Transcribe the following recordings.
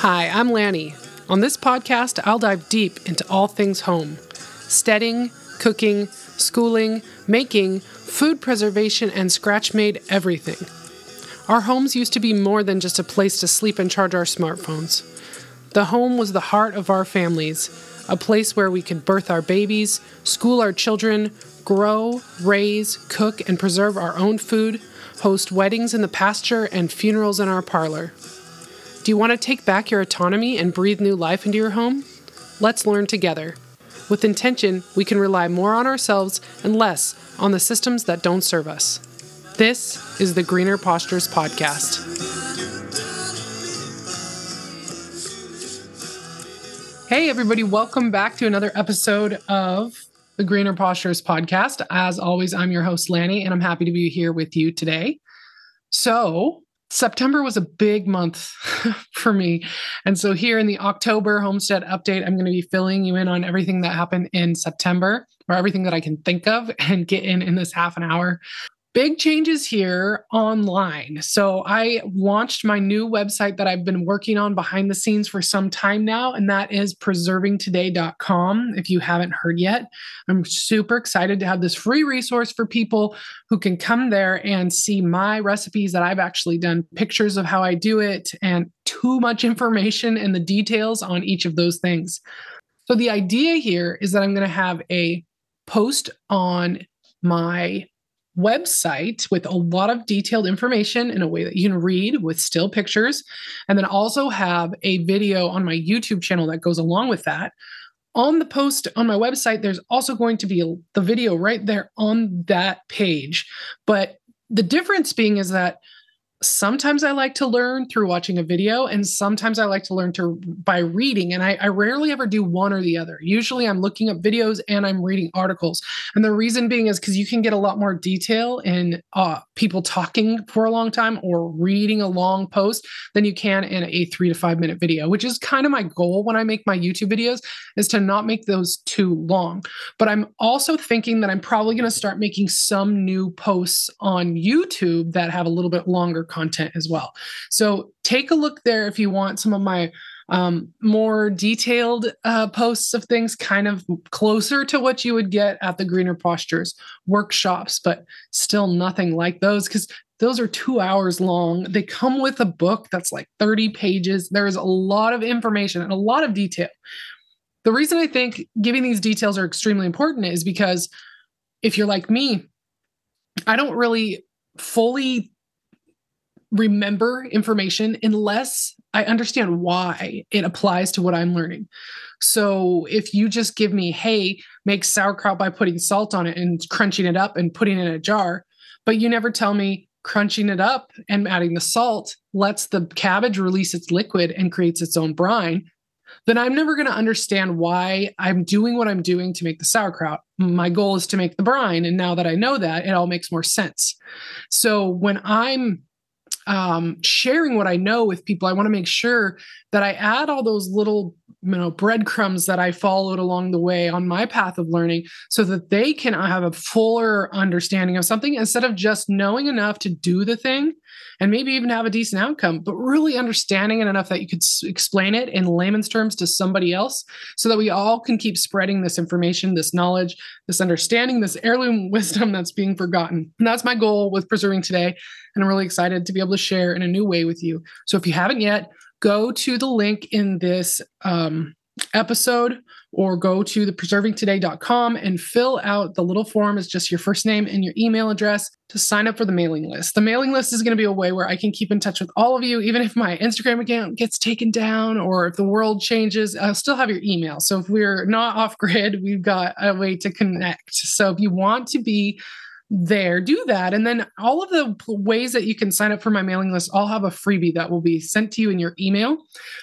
Hi, I'm Lanny. On this podcast, I'll dive deep into all things home steading, cooking, schooling, making, food preservation, and scratch made everything. Our homes used to be more than just a place to sleep and charge our smartphones. The home was the heart of our families, a place where we could birth our babies, school our children, grow, raise, cook, and preserve our own food, host weddings in the pasture, and funerals in our parlor. You want to take back your autonomy and breathe new life into your home? Let's learn together. With intention, we can rely more on ourselves and less on the systems that don't serve us. This is the Greener Postures Podcast. Hey, everybody, welcome back to another episode of the Greener Postures Podcast. As always, I'm your host, Lanny, and I'm happy to be here with you today. So, September was a big month for me. And so, here in the October Homestead Update, I'm going to be filling you in on everything that happened in September or everything that I can think of and get in in this half an hour big changes here online. So I launched my new website that I've been working on behind the scenes for some time now, and that is preservingtoday.com. If you haven't heard yet, I'm super excited to have this free resource for people who can come there and see my recipes that I've actually done, pictures of how I do it, and too much information and the details on each of those things. So the idea here is that I'm going to have a post on my website with a lot of detailed information in a way that you can read with still pictures, and then also have a video on my YouTube channel that goes along with that. On the post on my website, there's also going to be the video right there on that page. But the difference being is that sometimes I like to learn through watching a video, and sometimes I like to learn to by reading. And I, I, rarely ever do one or the other. Usually, I'm looking up videos and I'm reading articles. And the reason being is because you can get a lot more detail in uh, people talking for a long time or reading a long post than you can in a three to five minute video, which is kind of my goal when I make my YouTube videos, is to not make those too long. But I'm also thinking that I'm probably going to start making some new posts on YouTube that have a little bit longer content as well. So take a look there if you want some of my um, more detailed uh, posts of things, kind of closer to what you would get at the Greener postures workshops, but still nothing like those because those are two hours long. They come with a book that's like 30 pages. There is a lot of information and a lot of detail. The reason I think giving these details are extremely important is because if you're like me, I don't really fully remember information unless I understand why it applies to what I'm learning. So if you just give me, hey, make sauerkraut by putting salt on it and crunching it up and putting it in a jar, but you never tell me crunching it up and adding the salt lets the cabbage release its liquid and creates its own brine, then I'm never going to understand why I'm doing what I'm doing to make the sauerkraut. My goal is to make the brine. And now that I know that, it all makes more sense. So when I'm um, sharing what I know with people, I want to make sure that I add all those little you know breadcrumbs that I followed along the way on my path of learning so that they can uh, have a fuller understanding of something instead of just knowing enough to do the thing and maybe even have a decent outcome, but really understanding it enough that you could s- explain it in layman's terms to somebody else so that we all can keep spreading this information, this knowledge, this understanding, this heirloom wisdom that's being forgotten. And that's my goal with preserving today. And I'm really excited to be able to share in a new way with you. So if you haven't yet, go to the link in this um, episode or go to the preservingtoday.com and fill out the little form is just your first name and your email address to sign up for the mailing list. The mailing list is going to be a way where I can keep in touch with all of you even if my Instagram account gets taken down or if the world changes, I'll still have your email. So if we're not off grid, we've got a way to connect. So if you want to be there, do that. And then all of the ways that you can sign up for my mailing list, I'll have a freebie that will be sent to you in your email.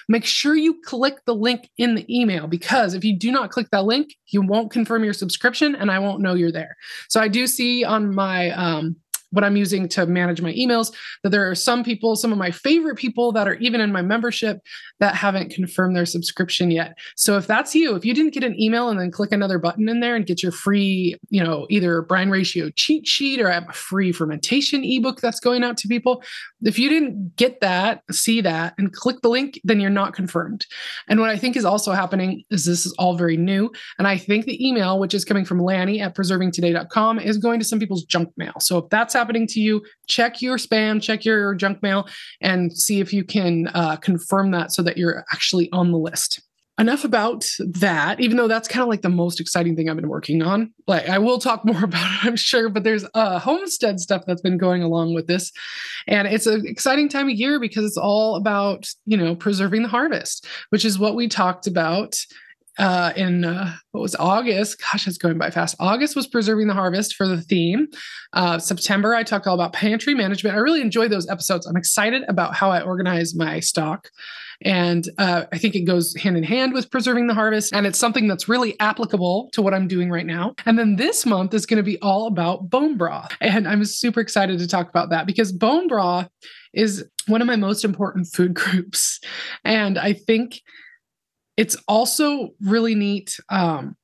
Make sure you click the link in the email because if you do not click that link, you won't confirm your subscription and I won't know you're there. So I do see on my um, what I'm using to manage my emails, that there are some people, some of my favorite people that are even in my membership that haven't confirmed their subscription yet. So if that's you, if you didn't get an email and then click another button in there and get your free, you know, either brine ratio cheat sheet or I have a free fermentation ebook that's going out to people, if you didn't get that, see that, and click the link, then you're not confirmed. And what I think is also happening is this is all very new. And I think the email, which is coming from Lanny at preservingtoday.com, is going to some people's junk mail. So if that's happening to you, check your spam, check your junk mail, and see if you can uh, confirm that so that you're actually on the list. Enough about that even though that's kind of like the most exciting thing i've been working on. Like i will talk more about it i'm sure but there's uh homestead stuff that's been going along with this. And it's an exciting time of year because it's all about you know preserving the harvest which is what we talked about uh, in uh, what was August. Gosh, it's going by fast. August was preserving the harvest for the theme. Uh, September, I talked all about pantry management. I really enjoy those episodes. I'm excited about how I organize my stock. And uh, I think it goes hand in hand with preserving the harvest. And it's something that's really applicable to what I'm doing right now. And then this month is going to be all about bone broth. And I'm super excited to talk about that because bone broth is one of my most important food groups. And I think it's also really neat um,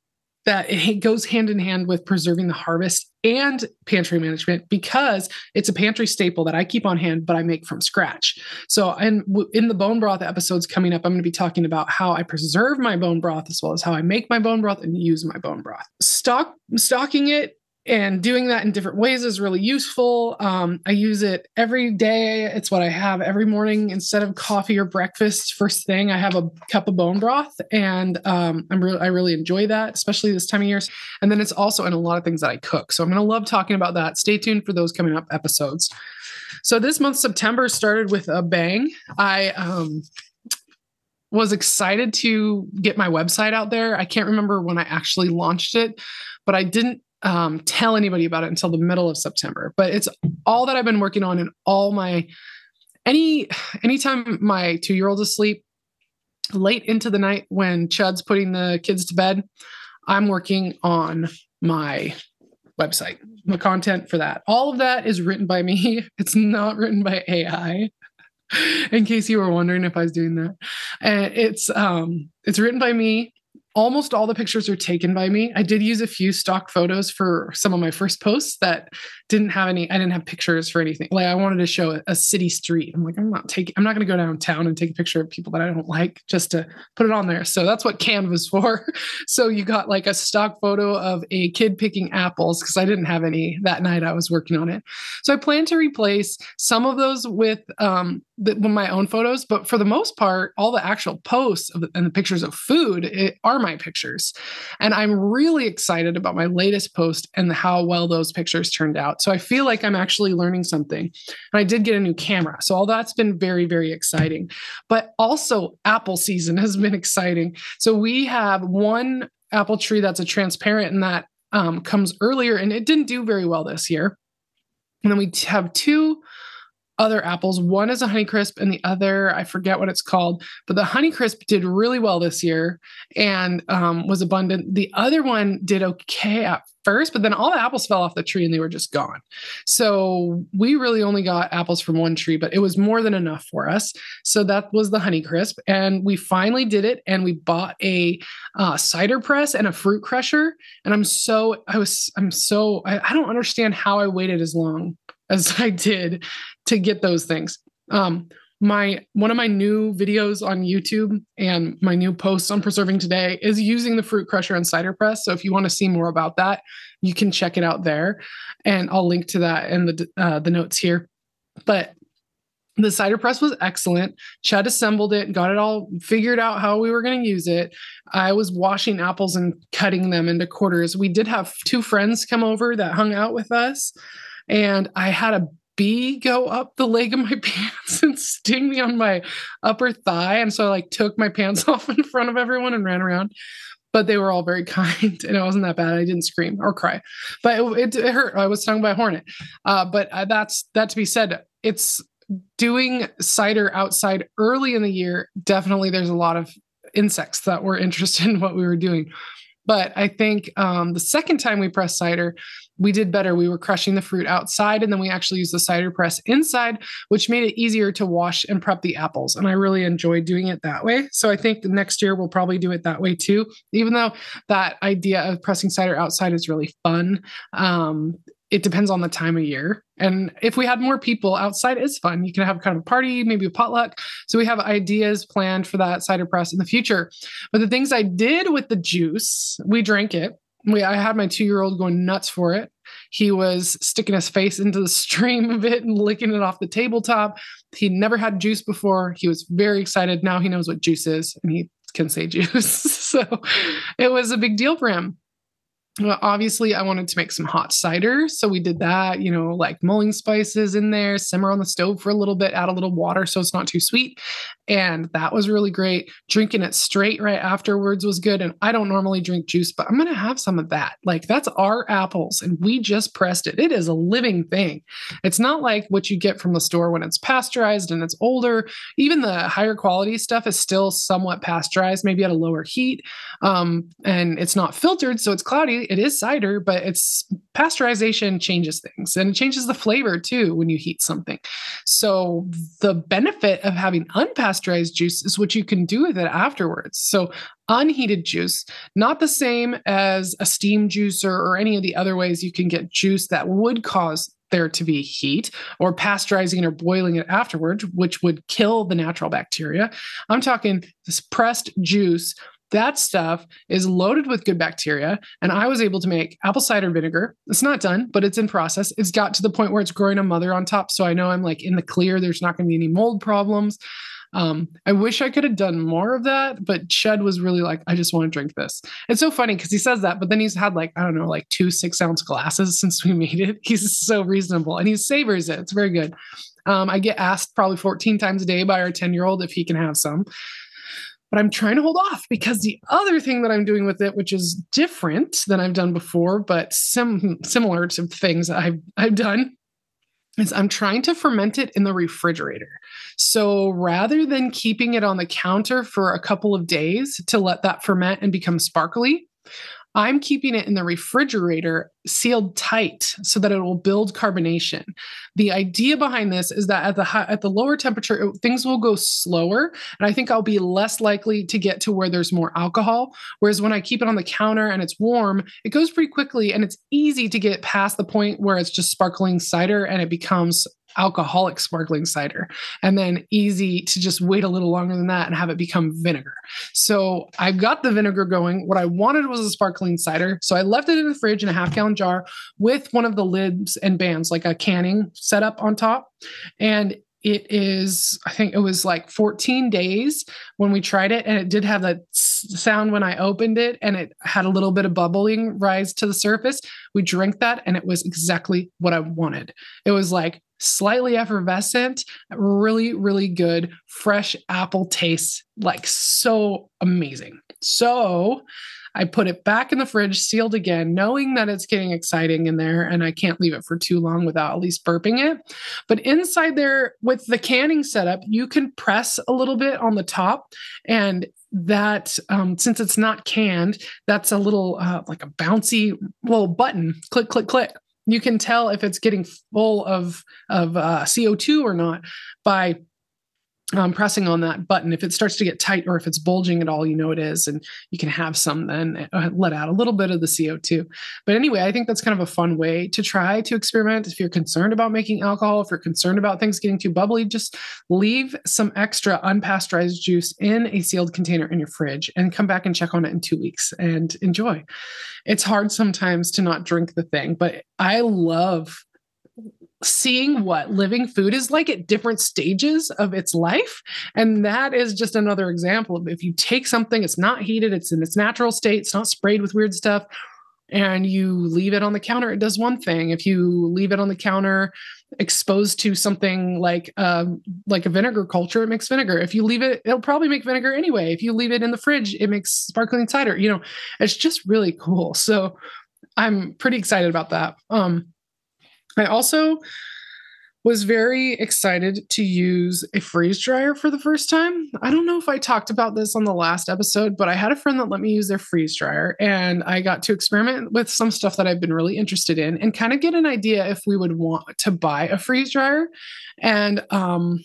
that it goes hand in hand with preserving the harvest and pantry management because it's a pantry staple that I keep on hand, but I make from scratch. So, and in the bone broth episodes coming up, I'm going to be talking about how I preserve my bone broth as well as how I make my bone broth and use my bone broth. Stock stocking it and doing that in different ways is really useful. Um, I use it every day. It's what I have every morning instead of coffee or breakfast. First thing, I have a cup of bone broth, and um, I'm really I really enjoy that, especially this time of year. And then it's also in a lot of things that I cook. So I'm going to love talking about that. Stay tuned for those coming up episodes. So this month, September, started with a bang. I um, was excited to get my website out there. I can't remember when I actually launched it, but I didn't um, tell anybody about it until the middle of September. But it's all that I've been working on and all my any anytime my two year old is asleep, late into the night when Chad's putting the kids to bed, I'm working on my website, the content for that. All of that is written by me. It's not written by AI. In case you were wondering if I was doing that, and it's um it's written by me almost all the pictures are taken by me. I did use a few stock photos for some of my first posts that didn't have any, I didn't have pictures for anything. Like I wanted to show a, a city street. I'm like, I'm not taking, I'm not going to go downtown and take a picture of people that I don't like just to put it on there. So that's what Canva's for. so you got like a stock photo of a kid picking apples because I didn't have any that night I was working on it. So I plan to replace some of those with um, the, my own photos, but for the most part, all the actual posts and the pictures of food it, are my pictures. And I'm really excited about my latest post and how well those pictures turned out. So I feel like I'm actually learning something. And I did get a new camera. So all that's been very, very exciting. But also, apple season has been exciting. So we have one apple tree that's a transparent and that um, comes earlier, and it didn't do very well this year. And then we have two other apples. One is a Honeycrisp, and the other I forget what it's called. But the Honeycrisp did really well this year and um, was abundant. The other one did okay at first, but then all the apples fell off the tree and they were just gone. So we really only got apples from one tree, but it was more than enough for us. So that was the Honeycrisp, and we finally did it. And we bought a uh, cider press and a fruit crusher. And I'm so I was I'm so I, I don't understand how I waited as long as I did to get those things. Um, my one of my new videos on YouTube and my new posts on preserving today is using the fruit crusher and cider press. So if you want to see more about that, you can check it out there, and I'll link to that in the uh, the notes here. But the cider press was excellent. Chad assembled it, got it all figured out how we were going to use it. I was washing apples and cutting them into quarters. We did have two friends come over that hung out with us and I had a bee go up the leg of my pants and sting me on my upper thigh. And so I like took my pants off in front of everyone and ran around. But they were all very kind and it wasn't that bad. I didn't scream or cry, but it, it, it hurt. I was stung by a hornet. Uh, but uh, that's that to be said. It's doing cider outside early in the year. Definitely, there's a lot of insects that were interested in what we were doing. But I think um, the second time we pressed cider, we did better. We were crushing the fruit outside, and then we actually used the cider press inside, which made it easier to wash and prep the apples. And I really enjoyed doing it that way. So I think next year we'll probably do it that way too. Even though that idea of pressing cider outside is really fun, um, it depends on the time of year. And if we had more people outside, it's fun. You can have kind of a party, maybe a potluck. So we have ideas planned for that cider press in the future. But the things I did with the juice, we drank it. We, I had my two year old going nuts for it. He was sticking his face into the stream of it and licking it off the tabletop. He never had juice before. He was very excited. Now he knows what juice is and he can say juice. so it was a big deal for him obviously, I wanted to make some hot cider. So we did that, you know, like mulling spices in there, simmer on the stove for a little bit, add a little water so it's not too sweet. And that was really great. Drinking it straight right afterwards was good. And I don't normally drink juice, but I'm to have some of that. Like that's our apples and we just pressed it. It is a living thing. It's not like what you get from the store when it's pasteurized and it's older. Even the higher quality stuff is still somewhat pasteurized, maybe at a lower heat. Um, and it's not filtered. So it's cloudy. It is cider, but it's pasteurization changes things and it changes the flavor too when you heat something. So the benefit of having unpasteurized juice is what you can do with it afterwards. So, unheated juice, not the same as a steam juicer or any of the other ways you can get juice that would cause there to be heat or pasteurizing or boiling it afterwards, which would kill the natural bacteria. I'm talking this pressed juice. That stuff is loaded with good bacteria. And I was able to make apple cider vinegar. It's not done, but it's in process. It's got to the point where it's growing a mother on top. So I know I'm like in the clear. There's not going to be any mold problems. Um, I wish I could have done more of that, but Chad was really like, I just want to drink this. It's so funny because he says that, but then he's had like, I don't know, like two six ounce glasses since we made it. He's so reasonable and he savors it. It's very good. Um, I get asked probably 14 times a day by our 10 year old if he can have some. But I'm trying to hold off because the other thing that I'm doing with it, which is different than I've done before, but sim- similar to things I've I've done, is I'm trying to ferment it in the refrigerator. So rather than keeping it on the counter for a couple of days to let that ferment and become sparkly, I'm keeping it in the refrigerator sealed tight so that it will build carbonation. The idea behind this is that at the high, at the lower temperature it, things will go slower and I think I'll be less likely to get to where there's more alcohol whereas when I keep it on the counter and it's warm it goes pretty quickly and it's easy to get past the point where it's just sparkling cider and it becomes alcoholic sparkling cider and then easy to just wait a little longer than that and have it become vinegar. So I got the vinegar going. What I wanted was a sparkling cider. So I left it in the fridge in a half gallon jar with one of the lids and bands, like a canning setup on top. And it is i think it was like 14 days when we tried it and it did have that sound when i opened it and it had a little bit of bubbling rise to the surface we drank that and it was exactly what i wanted it was like slightly effervescent, really, really good, fresh apple taste, like so amazing. So I put it back in the fridge, sealed again, knowing that it's getting exciting in there and I can't leave it for too long without at least burping it. But inside there, with the canning setup, you can press a little bit on the top and that um, since it's not canned, that's a little uh, like a bouncy little button. Click, click, click you can tell if it's getting full of of uh, CO2 or not by um, pressing on that button. If it starts to get tight or if it's bulging at all, you know it is, and you can have some then uh, let out a little bit of the CO2. But anyway, I think that's kind of a fun way to try to experiment. If you're concerned about making alcohol, if you're concerned about things getting too bubbly, just leave some extra unpasteurized juice in a sealed container in your fridge and come back and check on it in two weeks and enjoy. It's hard sometimes to not drink the thing, but I love seeing what living food is like at different stages of its life. And that is just another example of if you take something, it's not heated, it's in its natural state, it's not sprayed with weird stuff, and you leave it on the counter, it does one thing. If you leave it on the counter exposed to something like um, like a vinegar culture, it makes vinegar. If you leave it, it'll probably make vinegar anyway. If you leave it in the fridge, it makes sparkling cider. You know, it's just really cool. So I'm pretty excited about that. Um, I also was very excited to use a freeze dryer for the first time. I don't know if I talked about this on the last episode, but I had a friend that let me use their freeze dryer and I got to experiment with some stuff that I've been really interested in and kind of get an idea if we would want to buy a freeze dryer. And um,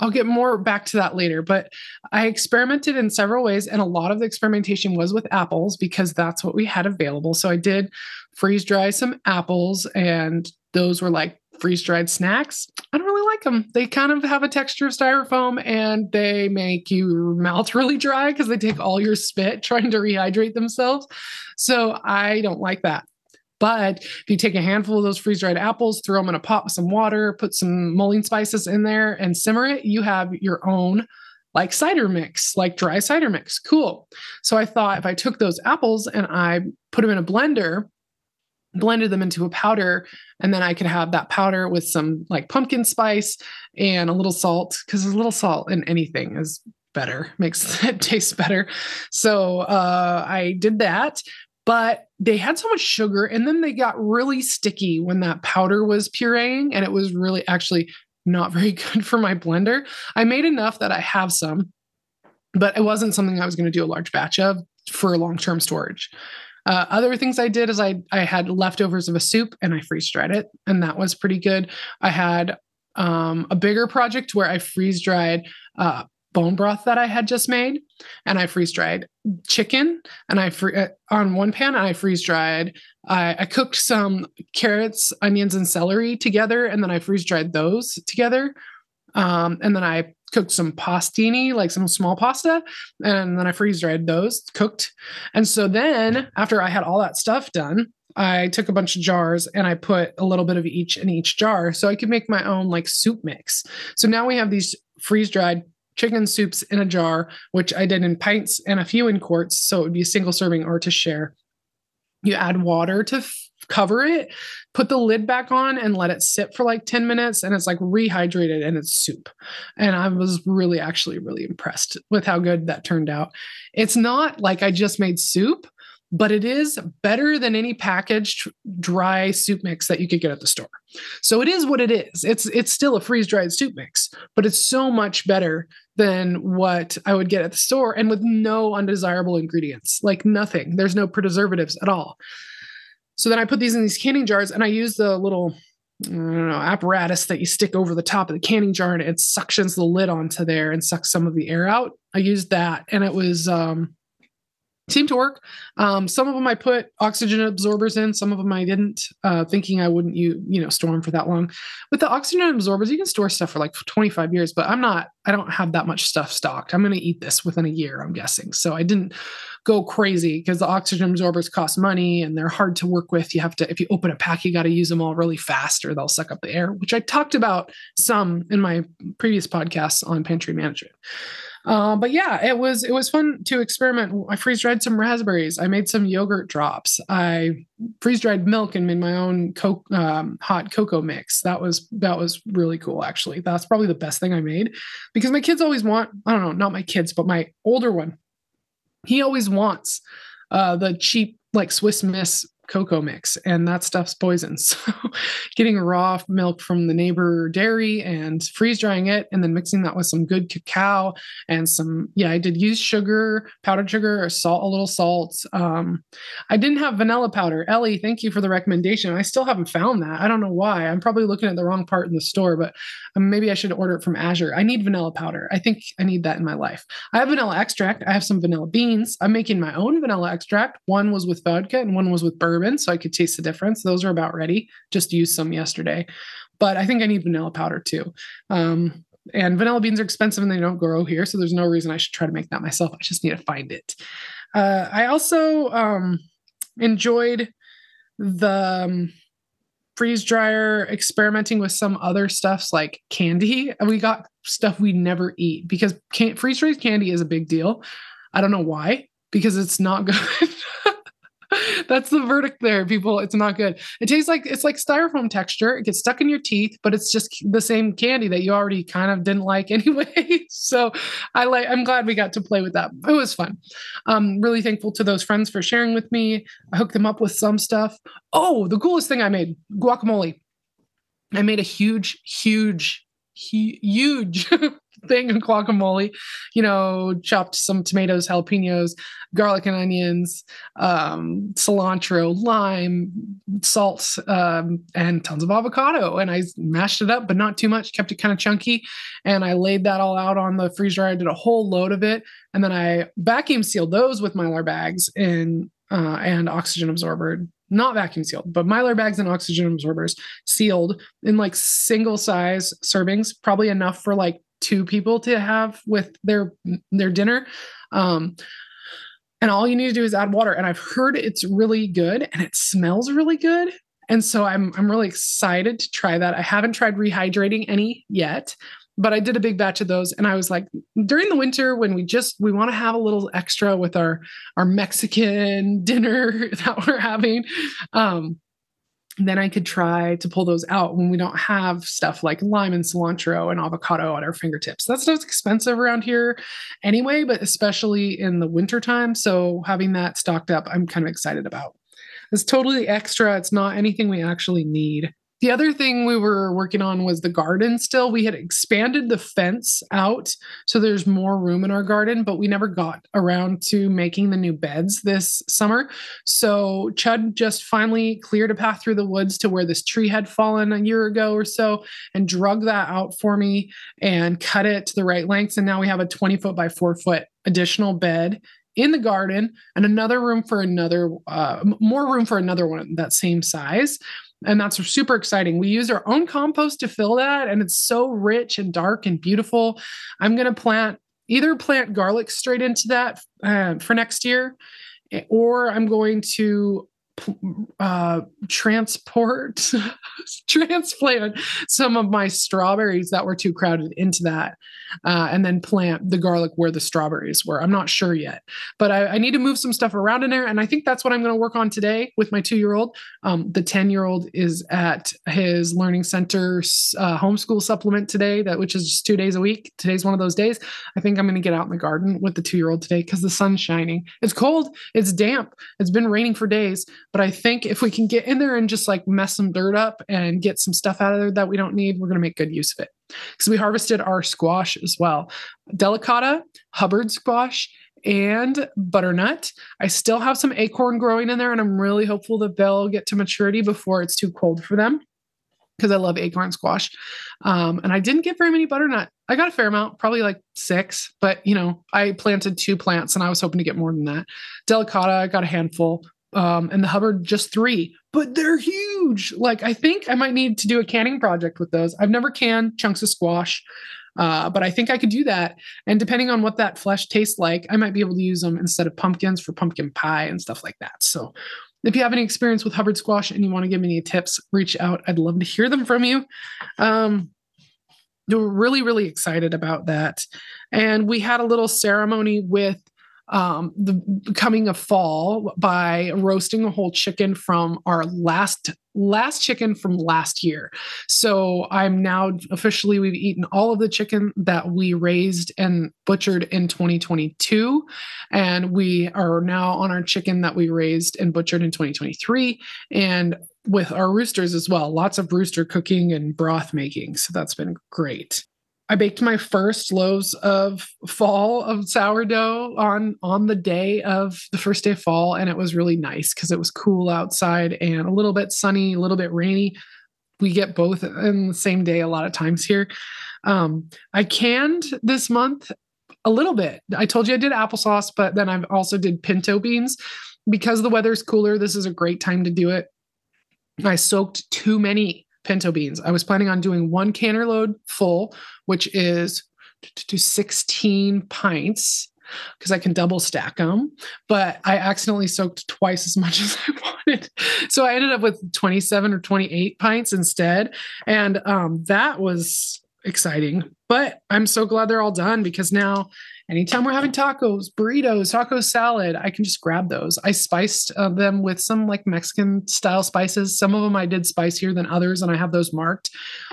I'll get more back to that later, but I experimented in several ways, and a lot of the experimentation was with apples because that's what we had available. So I did freeze dry some apples, and those were like freeze dried snacks. I don't really like them. They kind of have a texture of styrofoam and they make your mouth really dry because they take all your spit trying to rehydrate themselves. So I don't like that. But if you take a handful of those freeze dried apples, throw them in a pot with some water, put some mulling spices in there, and simmer it, you have your own like cider mix, like dry cider mix. Cool. So I thought if I took those apples and I put them in a blender, blended them into a powder, and then I could have that powder with some like pumpkin spice and a little salt, because a little salt in anything is better, makes it taste better. So uh, I did that, but they had so much sugar and then they got really sticky when that powder was pureeing and it was really actually not very good for my blender. I made enough that I have some, but it wasn't something I was going to do a large batch of for long-term storage. Uh, other things I did is I I had leftovers of a soup and I freeze dried it, and that was pretty good. I had um, a bigger project where I freeze dried uh, bone broth that I had just made, and I freeze dried chicken, and I free uh, on one pan, and I freeze dried. I, I cooked some carrots, onions, and celery together, and then I freeze dried those together. Um, and then I cooked some pastini, like some small pasta, and then I freeze dried those cooked. And so then after I had all that stuff done, I took a bunch of jars and I put a little bit of each in each jar so I could make my own like soup mix. So now we have these freeze dried chicken soups in a jar, which I did in pints and a few in quarts. So it would be a single serving or to share. You add water to f- cover it, put the lid back on, and let it sit for like 10 minutes. And it's like rehydrated and it's soup. And I was really, actually, really impressed with how good that turned out. It's not like I just made soup, but it is better than any packaged dry soup mix that you could get at the store. So it is what it is. It's it's still a freeze dried soup mix, but it's so much better than what I would get at the store and with no undesirable ingredients, like nothing. There's no preservatives at all. So then I put these in these canning jars and I use the little know, apparatus that you stick over the top of the canning jar and it suctions the lid onto there and sucks some of the air out. I used that and it was um seemed to work. Um, some of them I put oxygen absorbers in, some of them I didn't, uh, thinking I wouldn't you you know store them for that long. With the oxygen absorbers, you can store stuff for like 25 years, but I'm not. I don't have that much stuff stocked. I'm going to eat this within a year, I'm guessing. So I didn't go crazy because the oxygen absorbers cost money and they're hard to work with. You have to, if you open a pack, you got to use them all really fast or they'll suck up the air, which I talked about some in my previous podcasts on pantry management. Uh, but yeah, it was it was fun to experiment. I freeze dried some raspberries. I made some yogurt drops. I freeze dried milk and made my own um, hot cocoa mix. That was that was really cool. Actually, that's probably the best thing I made because my kids always want. I don't know, not my kids, but my older one. He always wants uh, the cheap like Swiss Miss cocoa mix, and that stuff's poison. So, getting raw milk from the neighbor dairy and freeze drying it, and then mixing that with some good cacao and some, yeah, I did use sugar, powdered sugar, or salt, a little salt. Um, I didn't have vanilla powder. Ellie, thank you for the recommendation. I still haven't found that. I don't know why. I'm probably looking at the wrong part in the store, but um, maybe I should order it from Azure. I need vanilla powder. I think I need that in my life. I have vanilla extract. I have some vanilla beans. I'm making my own vanilla extract. One was with vodka and one was with bourbon bourbon, so I could taste the difference. Those are about ready. Just used some yesterday, but I think I need vanilla powder too. Um, and vanilla beans are expensive and they don't grow here, so there's no reason I should try to make that myself. I just need to find it. Uh, I also um, enjoyed the um, freeze dryer experimenting with some other stuffs like candy. And we got stuff we never eat because can- freeze dried candy is a big deal. I don't know why, because it's not good. That's the verdict there, people. It's not good. It tastes like it's like styrofoam texture. It gets stuck in your teeth, but it's just the same candy that you already kind of didn't like anyway. so I like I'm glad we got to play with that. It was fun. Um, really thankful to those friends for sharing with me. I hooked them up with some stuff. Oh, the coolest thing I made, guacamole. I made a huge, huge, huge thing of guacamole. You know, chopped some tomatoes, jalapenos, garlic and onions, um, cilantro, lime, salt, um, and tons of avocado. And I mashed it up, but not too much, kept it kind of chunky. And I laid that all out on the freezer. I did a whole load of it. And then I vacuum sealed those with mylar bags in uh, and oxygen absorber not vacuum sealed, but mylar bags and oxygen absorbers sealed in like single size servings, probably enough for like two people to have with their their dinner. Um, and all you need to do is add water. And I've heard it's really good and it smells really good. And so I'm I'm really excited to try that. I haven't tried rehydrating any yet, but I did a big batch of those and I was like during the winter when we just we want to have a little extra with our our Mexican dinner that we're having um then I could try to pull those out when we don't have stuff like lime and cilantro and avocado at our fingertips. That stuff's expensive around here anyway, but especially in the wintertime. So having that stocked up, I'm kind of excited about. It's totally extra. It's not anything we actually need. The other thing we were working on was the garden still. We had expanded the fence out so there's more room in our garden, but we never got around to making the new beds this summer. So Chad just finally cleared a path through the woods to where this tree had fallen a year ago or so and drug that out for me and cut it to the right lengths. And now we have a 20 foot by four foot additional bed in the garden and another room for another, uh, more room for another one that same size and that's super exciting. We use our own compost to fill that, and it's so rich and dark and beautiful. I'm going to plant either plant garlic straight into that uh, for next year, or I'm going to uh, transport, transplant some of my strawberries that were too crowded into that, uh, and then plant the garlic where the strawberries were. I'm not sure yet, but I, I need to move some stuff around in there, and I think that's what I'm going to work on today with my two year old. Um, the ten year old is at his learning center uh, homeschool supplement today, that which is just two days a week. Today's one of those days. I think I'm going to get out in the garden with the two year old today because the sun's shining. It's cold. It's damp. It's been raining for days, but I think if we can get in there and just like mess some dirt up and get some stuff out of there that we don't need, we're going to make good use of it. Because we harvested our squash as well delicata, Hubbard squash, and butternut. I still have some acorn growing in there, and I'm really hopeful that they'll get to maturity before it's too cold for them because I love acorn squash. Um, and I didn't get very many butternut. I got a fair amount, probably like six, but you know, I planted two plants and I was hoping to get more than that. Delicata, I got a handful um, and the Hubbard just three, but they're huge. Like I think I might need to do a canning project with those. I've never canned chunks of squash, uh, but I think I could do that. And depending on what that flesh tastes like, I might be able to use them instead of pumpkins for pumpkin pie and stuff like that. So if you have any experience with Hubbard squash and you want to give me any tips, reach out. I'd love to hear them from you. Um, we're really, really excited about that. And we had a little ceremony with um, the coming of fall by roasting a whole chicken from our last last chicken from last year. So I'm now officially we've eaten all of the chicken that we raised and butchered in 2022 and we are now on our chicken that we raised and butchered in 2023 and with our roosters as well. Lots of rooster cooking and broth making. So that's been great. I baked my first loaves of fall of sourdough on on the day of the first day of fall, and it was really nice because it was cool outside and a little bit sunny, a little bit rainy. We get both in the same day a lot of times here. Um, I canned this month a little bit. I told you I did applesauce, but then I've also did pinto beans because the weather's cooler. This is a great time to do it. I soaked too many pinto beans. I was planning on doing one canner load full, which is to 16 pints because I can double stack them, but I accidentally soaked twice as much as I wanted. So I ended up with 27 or 28 pints instead. And um, that was exciting. But I'm so glad they're all done because now anytime we're having tacos, burritos, taco salad, I can just grab those. I spiced uh, them with some like Mexican style spices. Some of them I did spicier than others, and I have those marked.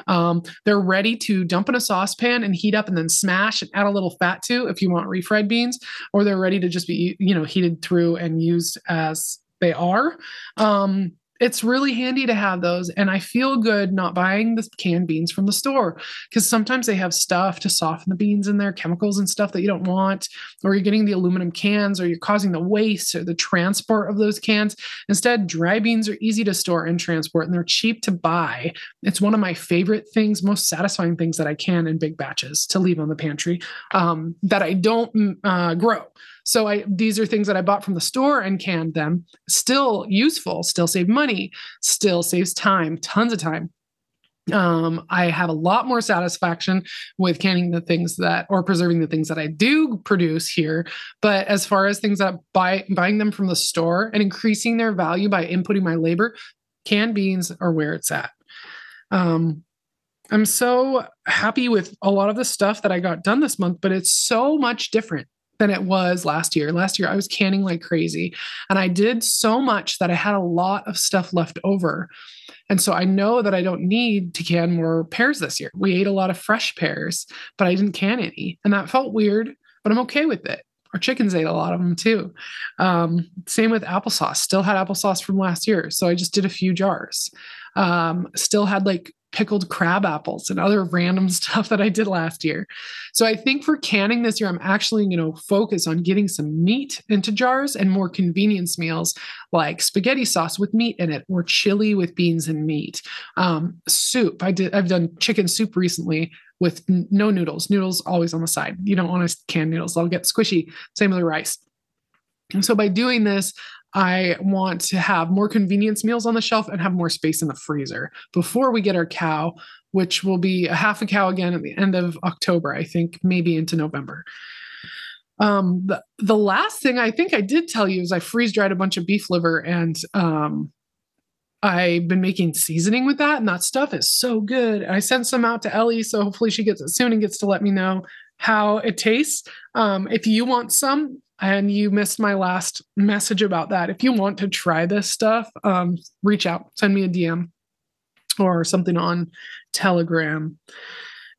Um, they're ready to dump in a saucepan and heat up and then smash and add a little fat to if you want refried beans, or they're ready to just be, you know, heated through and used as they are. Um, it's really handy to have those. And I feel good not buying the canned beans from the store because sometimes they have stuff to soften the beans in there, chemicals and stuff that you don't want, or you're getting the aluminum cans, or you're causing the waste or the transport of those cans. Instead, dry beans are easy to store and transport and they're cheap to buy. It's one of my favorite things, most satisfying things that I can in big batches to leave on the pantry um, that I don't mm, uh, grow. So I these are things that I bought from the store and canned them. Still useful, still save money, still saves time, tons of time. Um, I have a lot more satisfaction with canning the things that or preserving the things that I do produce here. But as far as things that buy buying them from the store and increasing their value by inputting my labor, canned beans are where it's at. Um, I'm so happy with a lot of the stuff that I got done this month, but it's so much different than it was last year. Last year, I was canning like crazy, and I did so much that I had a lot of stuff left over. And so I know that I don't need to can more pears this year. We ate a lot of fresh pears, but I didn't can any. And that felt weird, but I'm okay with it. Our chickens ate a lot of them too. Um, same with applesauce. Still had applesauce from last year. So I just did a few jars. Um, still had like pickled crab apples and other random stuff that I did last year. So I think for canning this year, I'm actually going to focus on getting some meat into jars and more convenience meals like spaghetti sauce with meat in it or chili with beans and meat. Um, soup. I did. I've done chicken soup recently with n- no noodles. Noodles always on the side. You don't want to can noodles; they'll get squishy. Same with the rice. And so by doing this, I want to have more convenience meals on the shelf and have more space in the freezer before we get our cow, which will be a half a cow again at the end of October, I think, maybe into November. Um, the, the last thing I think I did tell you is I freeze dried a bunch of beef liver and um, I've been making seasoning with that, and that stuff is so good. I sent some out to Ellie, so hopefully she gets it soon and gets to let me know how it tastes. Um, if you want some, and you missed my last message about that. If you want to try this stuff, um, reach out, send me a DM or something on Telegram.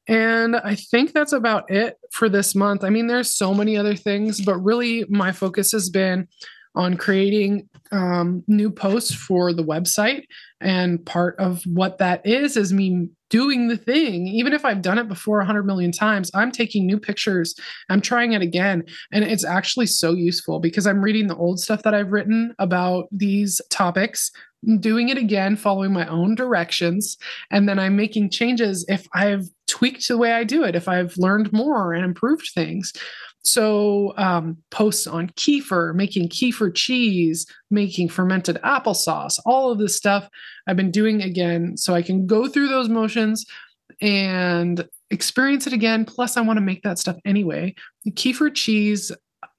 And I think that's about it for this month. I mean, there's so many other things, but really my focus has been on creating um, new posts for the website. And part of what that is is me doing the thing. Even if I've done it before 100 million times, I'm taking new pictures. I'm trying it again. And it's actually so useful because I'm reading the old stuff that I've written about these topics, doing it again, following my own directions. And then I'm making changes if I've tweaked the way I do it, if I've learned more and improved things. So, um, posts on kefir, making kefir cheese, making fermented applesauce, all of this stuff I've been doing again so I can go through those motions and experience it again. Plus, I want to make that stuff anyway. The kefir cheese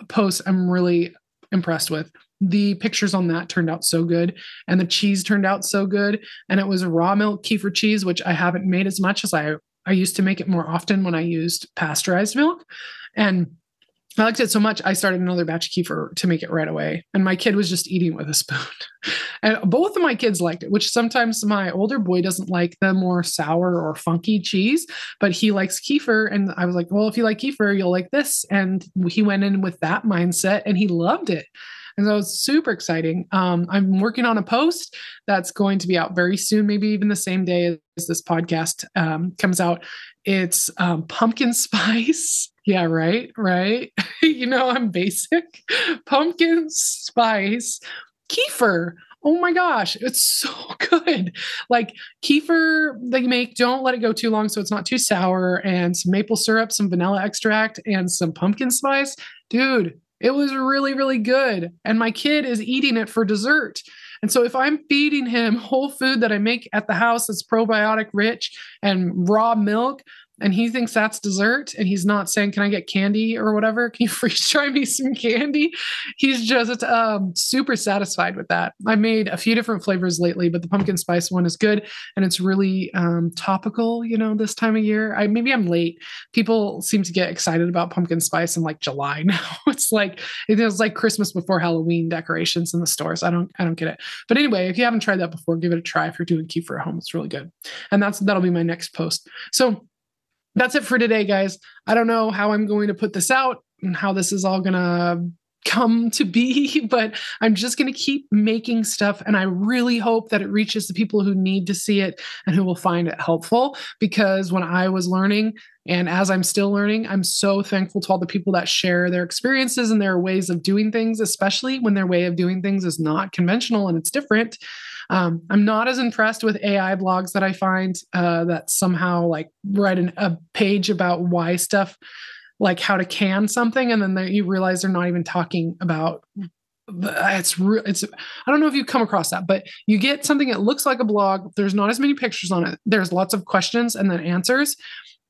posts I'm really impressed with. The pictures on that turned out so good, and the cheese turned out so good. And it was raw milk kefir cheese, which I haven't made as much as I I used to make it more often when I used pasteurized milk. And I liked it so much, I started another batch of kefir to make it right away. And my kid was just eating with a spoon. and both of my kids liked it, which sometimes my older boy doesn't like the more sour or funky cheese, but he likes kefir. And I was like, well, if you like kefir, you'll like this. And he went in with that mindset and he loved it. And so it's super exciting. Um, I'm working on a post that's going to be out very soon, maybe even the same day as this podcast um, comes out. It's um, pumpkin spice. Yeah, right, right. you know, I'm basic. Pumpkin spice kefir. Oh my gosh, it's so good. Like kefir they make, don't let it go too long so it's not too sour, and some maple syrup, some vanilla extract, and some pumpkin spice. Dude, it was really, really good. And my kid is eating it for dessert. And so if I'm feeding him whole food that I make at the house that's probiotic rich and raw milk, and he thinks that's dessert and he's not saying can i get candy or whatever? Can you freeze dry me some candy? He's just um, super satisfied with that. I made a few different flavors lately but the pumpkin spice one is good and it's really um, topical you know this time of year. I maybe i'm late. People seem to get excited about pumpkin spice in like july now. It's like it is like christmas before halloween decorations in the stores. I don't i don't get it. But anyway if you haven't tried that before give it a try if you're doing kefir at home. It's really good. And that's that'll be my next post. So that's it for today, guys. I don't know how I'm going to put this out and how this is all going to come to be, but I'm just going to keep making stuff. And I really hope that it reaches the people who need to see it and who will find it helpful. Because when I was learning, and as I'm still learning, I'm so thankful to all the people that share their experiences and their ways of doing things, especially when their way of doing things is not conventional and it's different. Um, I'm not as impressed with AI blogs that I find uh, that somehow like write an, a page about why stuff like how to can something and then you realize they're not even talking about it's real it's i don't know if you come across that but you get something that looks like a blog there's not as many pictures on it there's lots of questions and then answers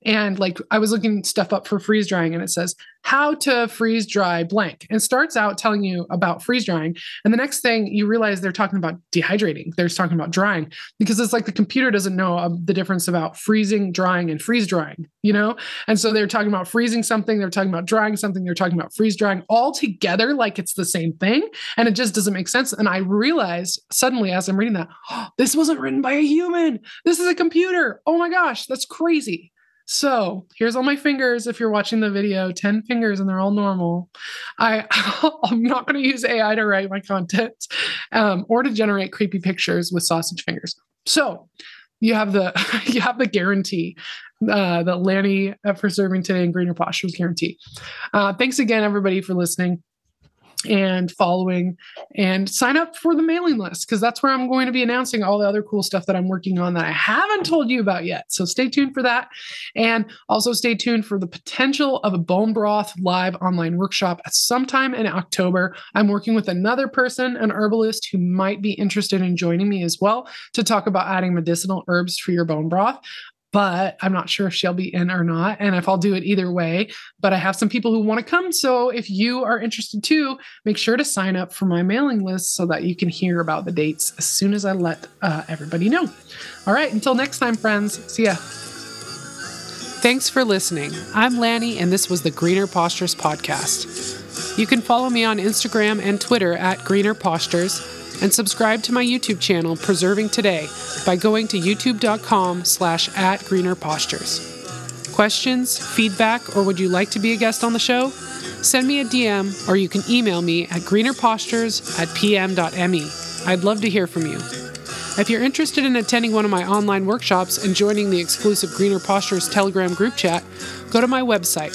and like I was looking stuff up for freeze drying and it says how to freeze dry blank and starts out telling you about freeze drying. And the next thing you realize they're talking about dehydrating, they're talking about drying because it's like the computer doesn't know the difference about freezing, drying, and freeze drying, you know? And so they're talking about freezing something, they're talking about drying something, they're talking about freeze drying all together like it's the same thing. And it just doesn't make sense. And I realized suddenly as I'm reading that, oh, this wasn't written by a human. This is a computer. Oh my gosh, that's crazy. So here's all my fingers. If you're watching the video, 10 fingers and they're all normal. I, I'm not going to use AI to write my content um, or to generate creepy pictures with sausage fingers. So you have the you have the guarantee uh, that Lanny Preserving Today and Greener Postures guarantee. Uh, thanks again, everybody, for listening and following and sign up for the mailing list because that's where I'm going to be announcing all the other cool stuff that I'm working on that I haven't told you about yet. So stay tuned for that. And also stay tuned for the potential of a bone broth live online workshop at sometime in October. I'm working with another person, an herbalist who might be interested in joining me as well to talk about adding medicinal herbs for your bone broth but I'm not sure if she'll be in or not, and if I'll do it either way. But I have some people who want to come. So if you are interested too, make sure to sign up for my mailing list so that you can hear about the dates as soon as I let uh, everybody know. All right, until next time, friends. See ya. Thanks for listening. I'm Lanny, and this was the Greener Postures Podcast. You can follow me on Instagram and Twitter at Greener Postures and subscribe to my YouTube channel, Preserving Today, by going to youtube.com slash at greener postures. Questions, feedback, or would you like to be a guest on the show? Send me a DM or you can email me at greenerpostures at pm.me. I'd love to hear from you. If you're interested in attending one of my online workshops and joining the exclusive Greener Postures Telegram group chat, go to my website,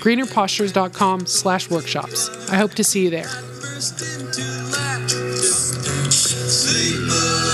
greenerpostures.com slash workshops. I hope to see you there. Sleeper.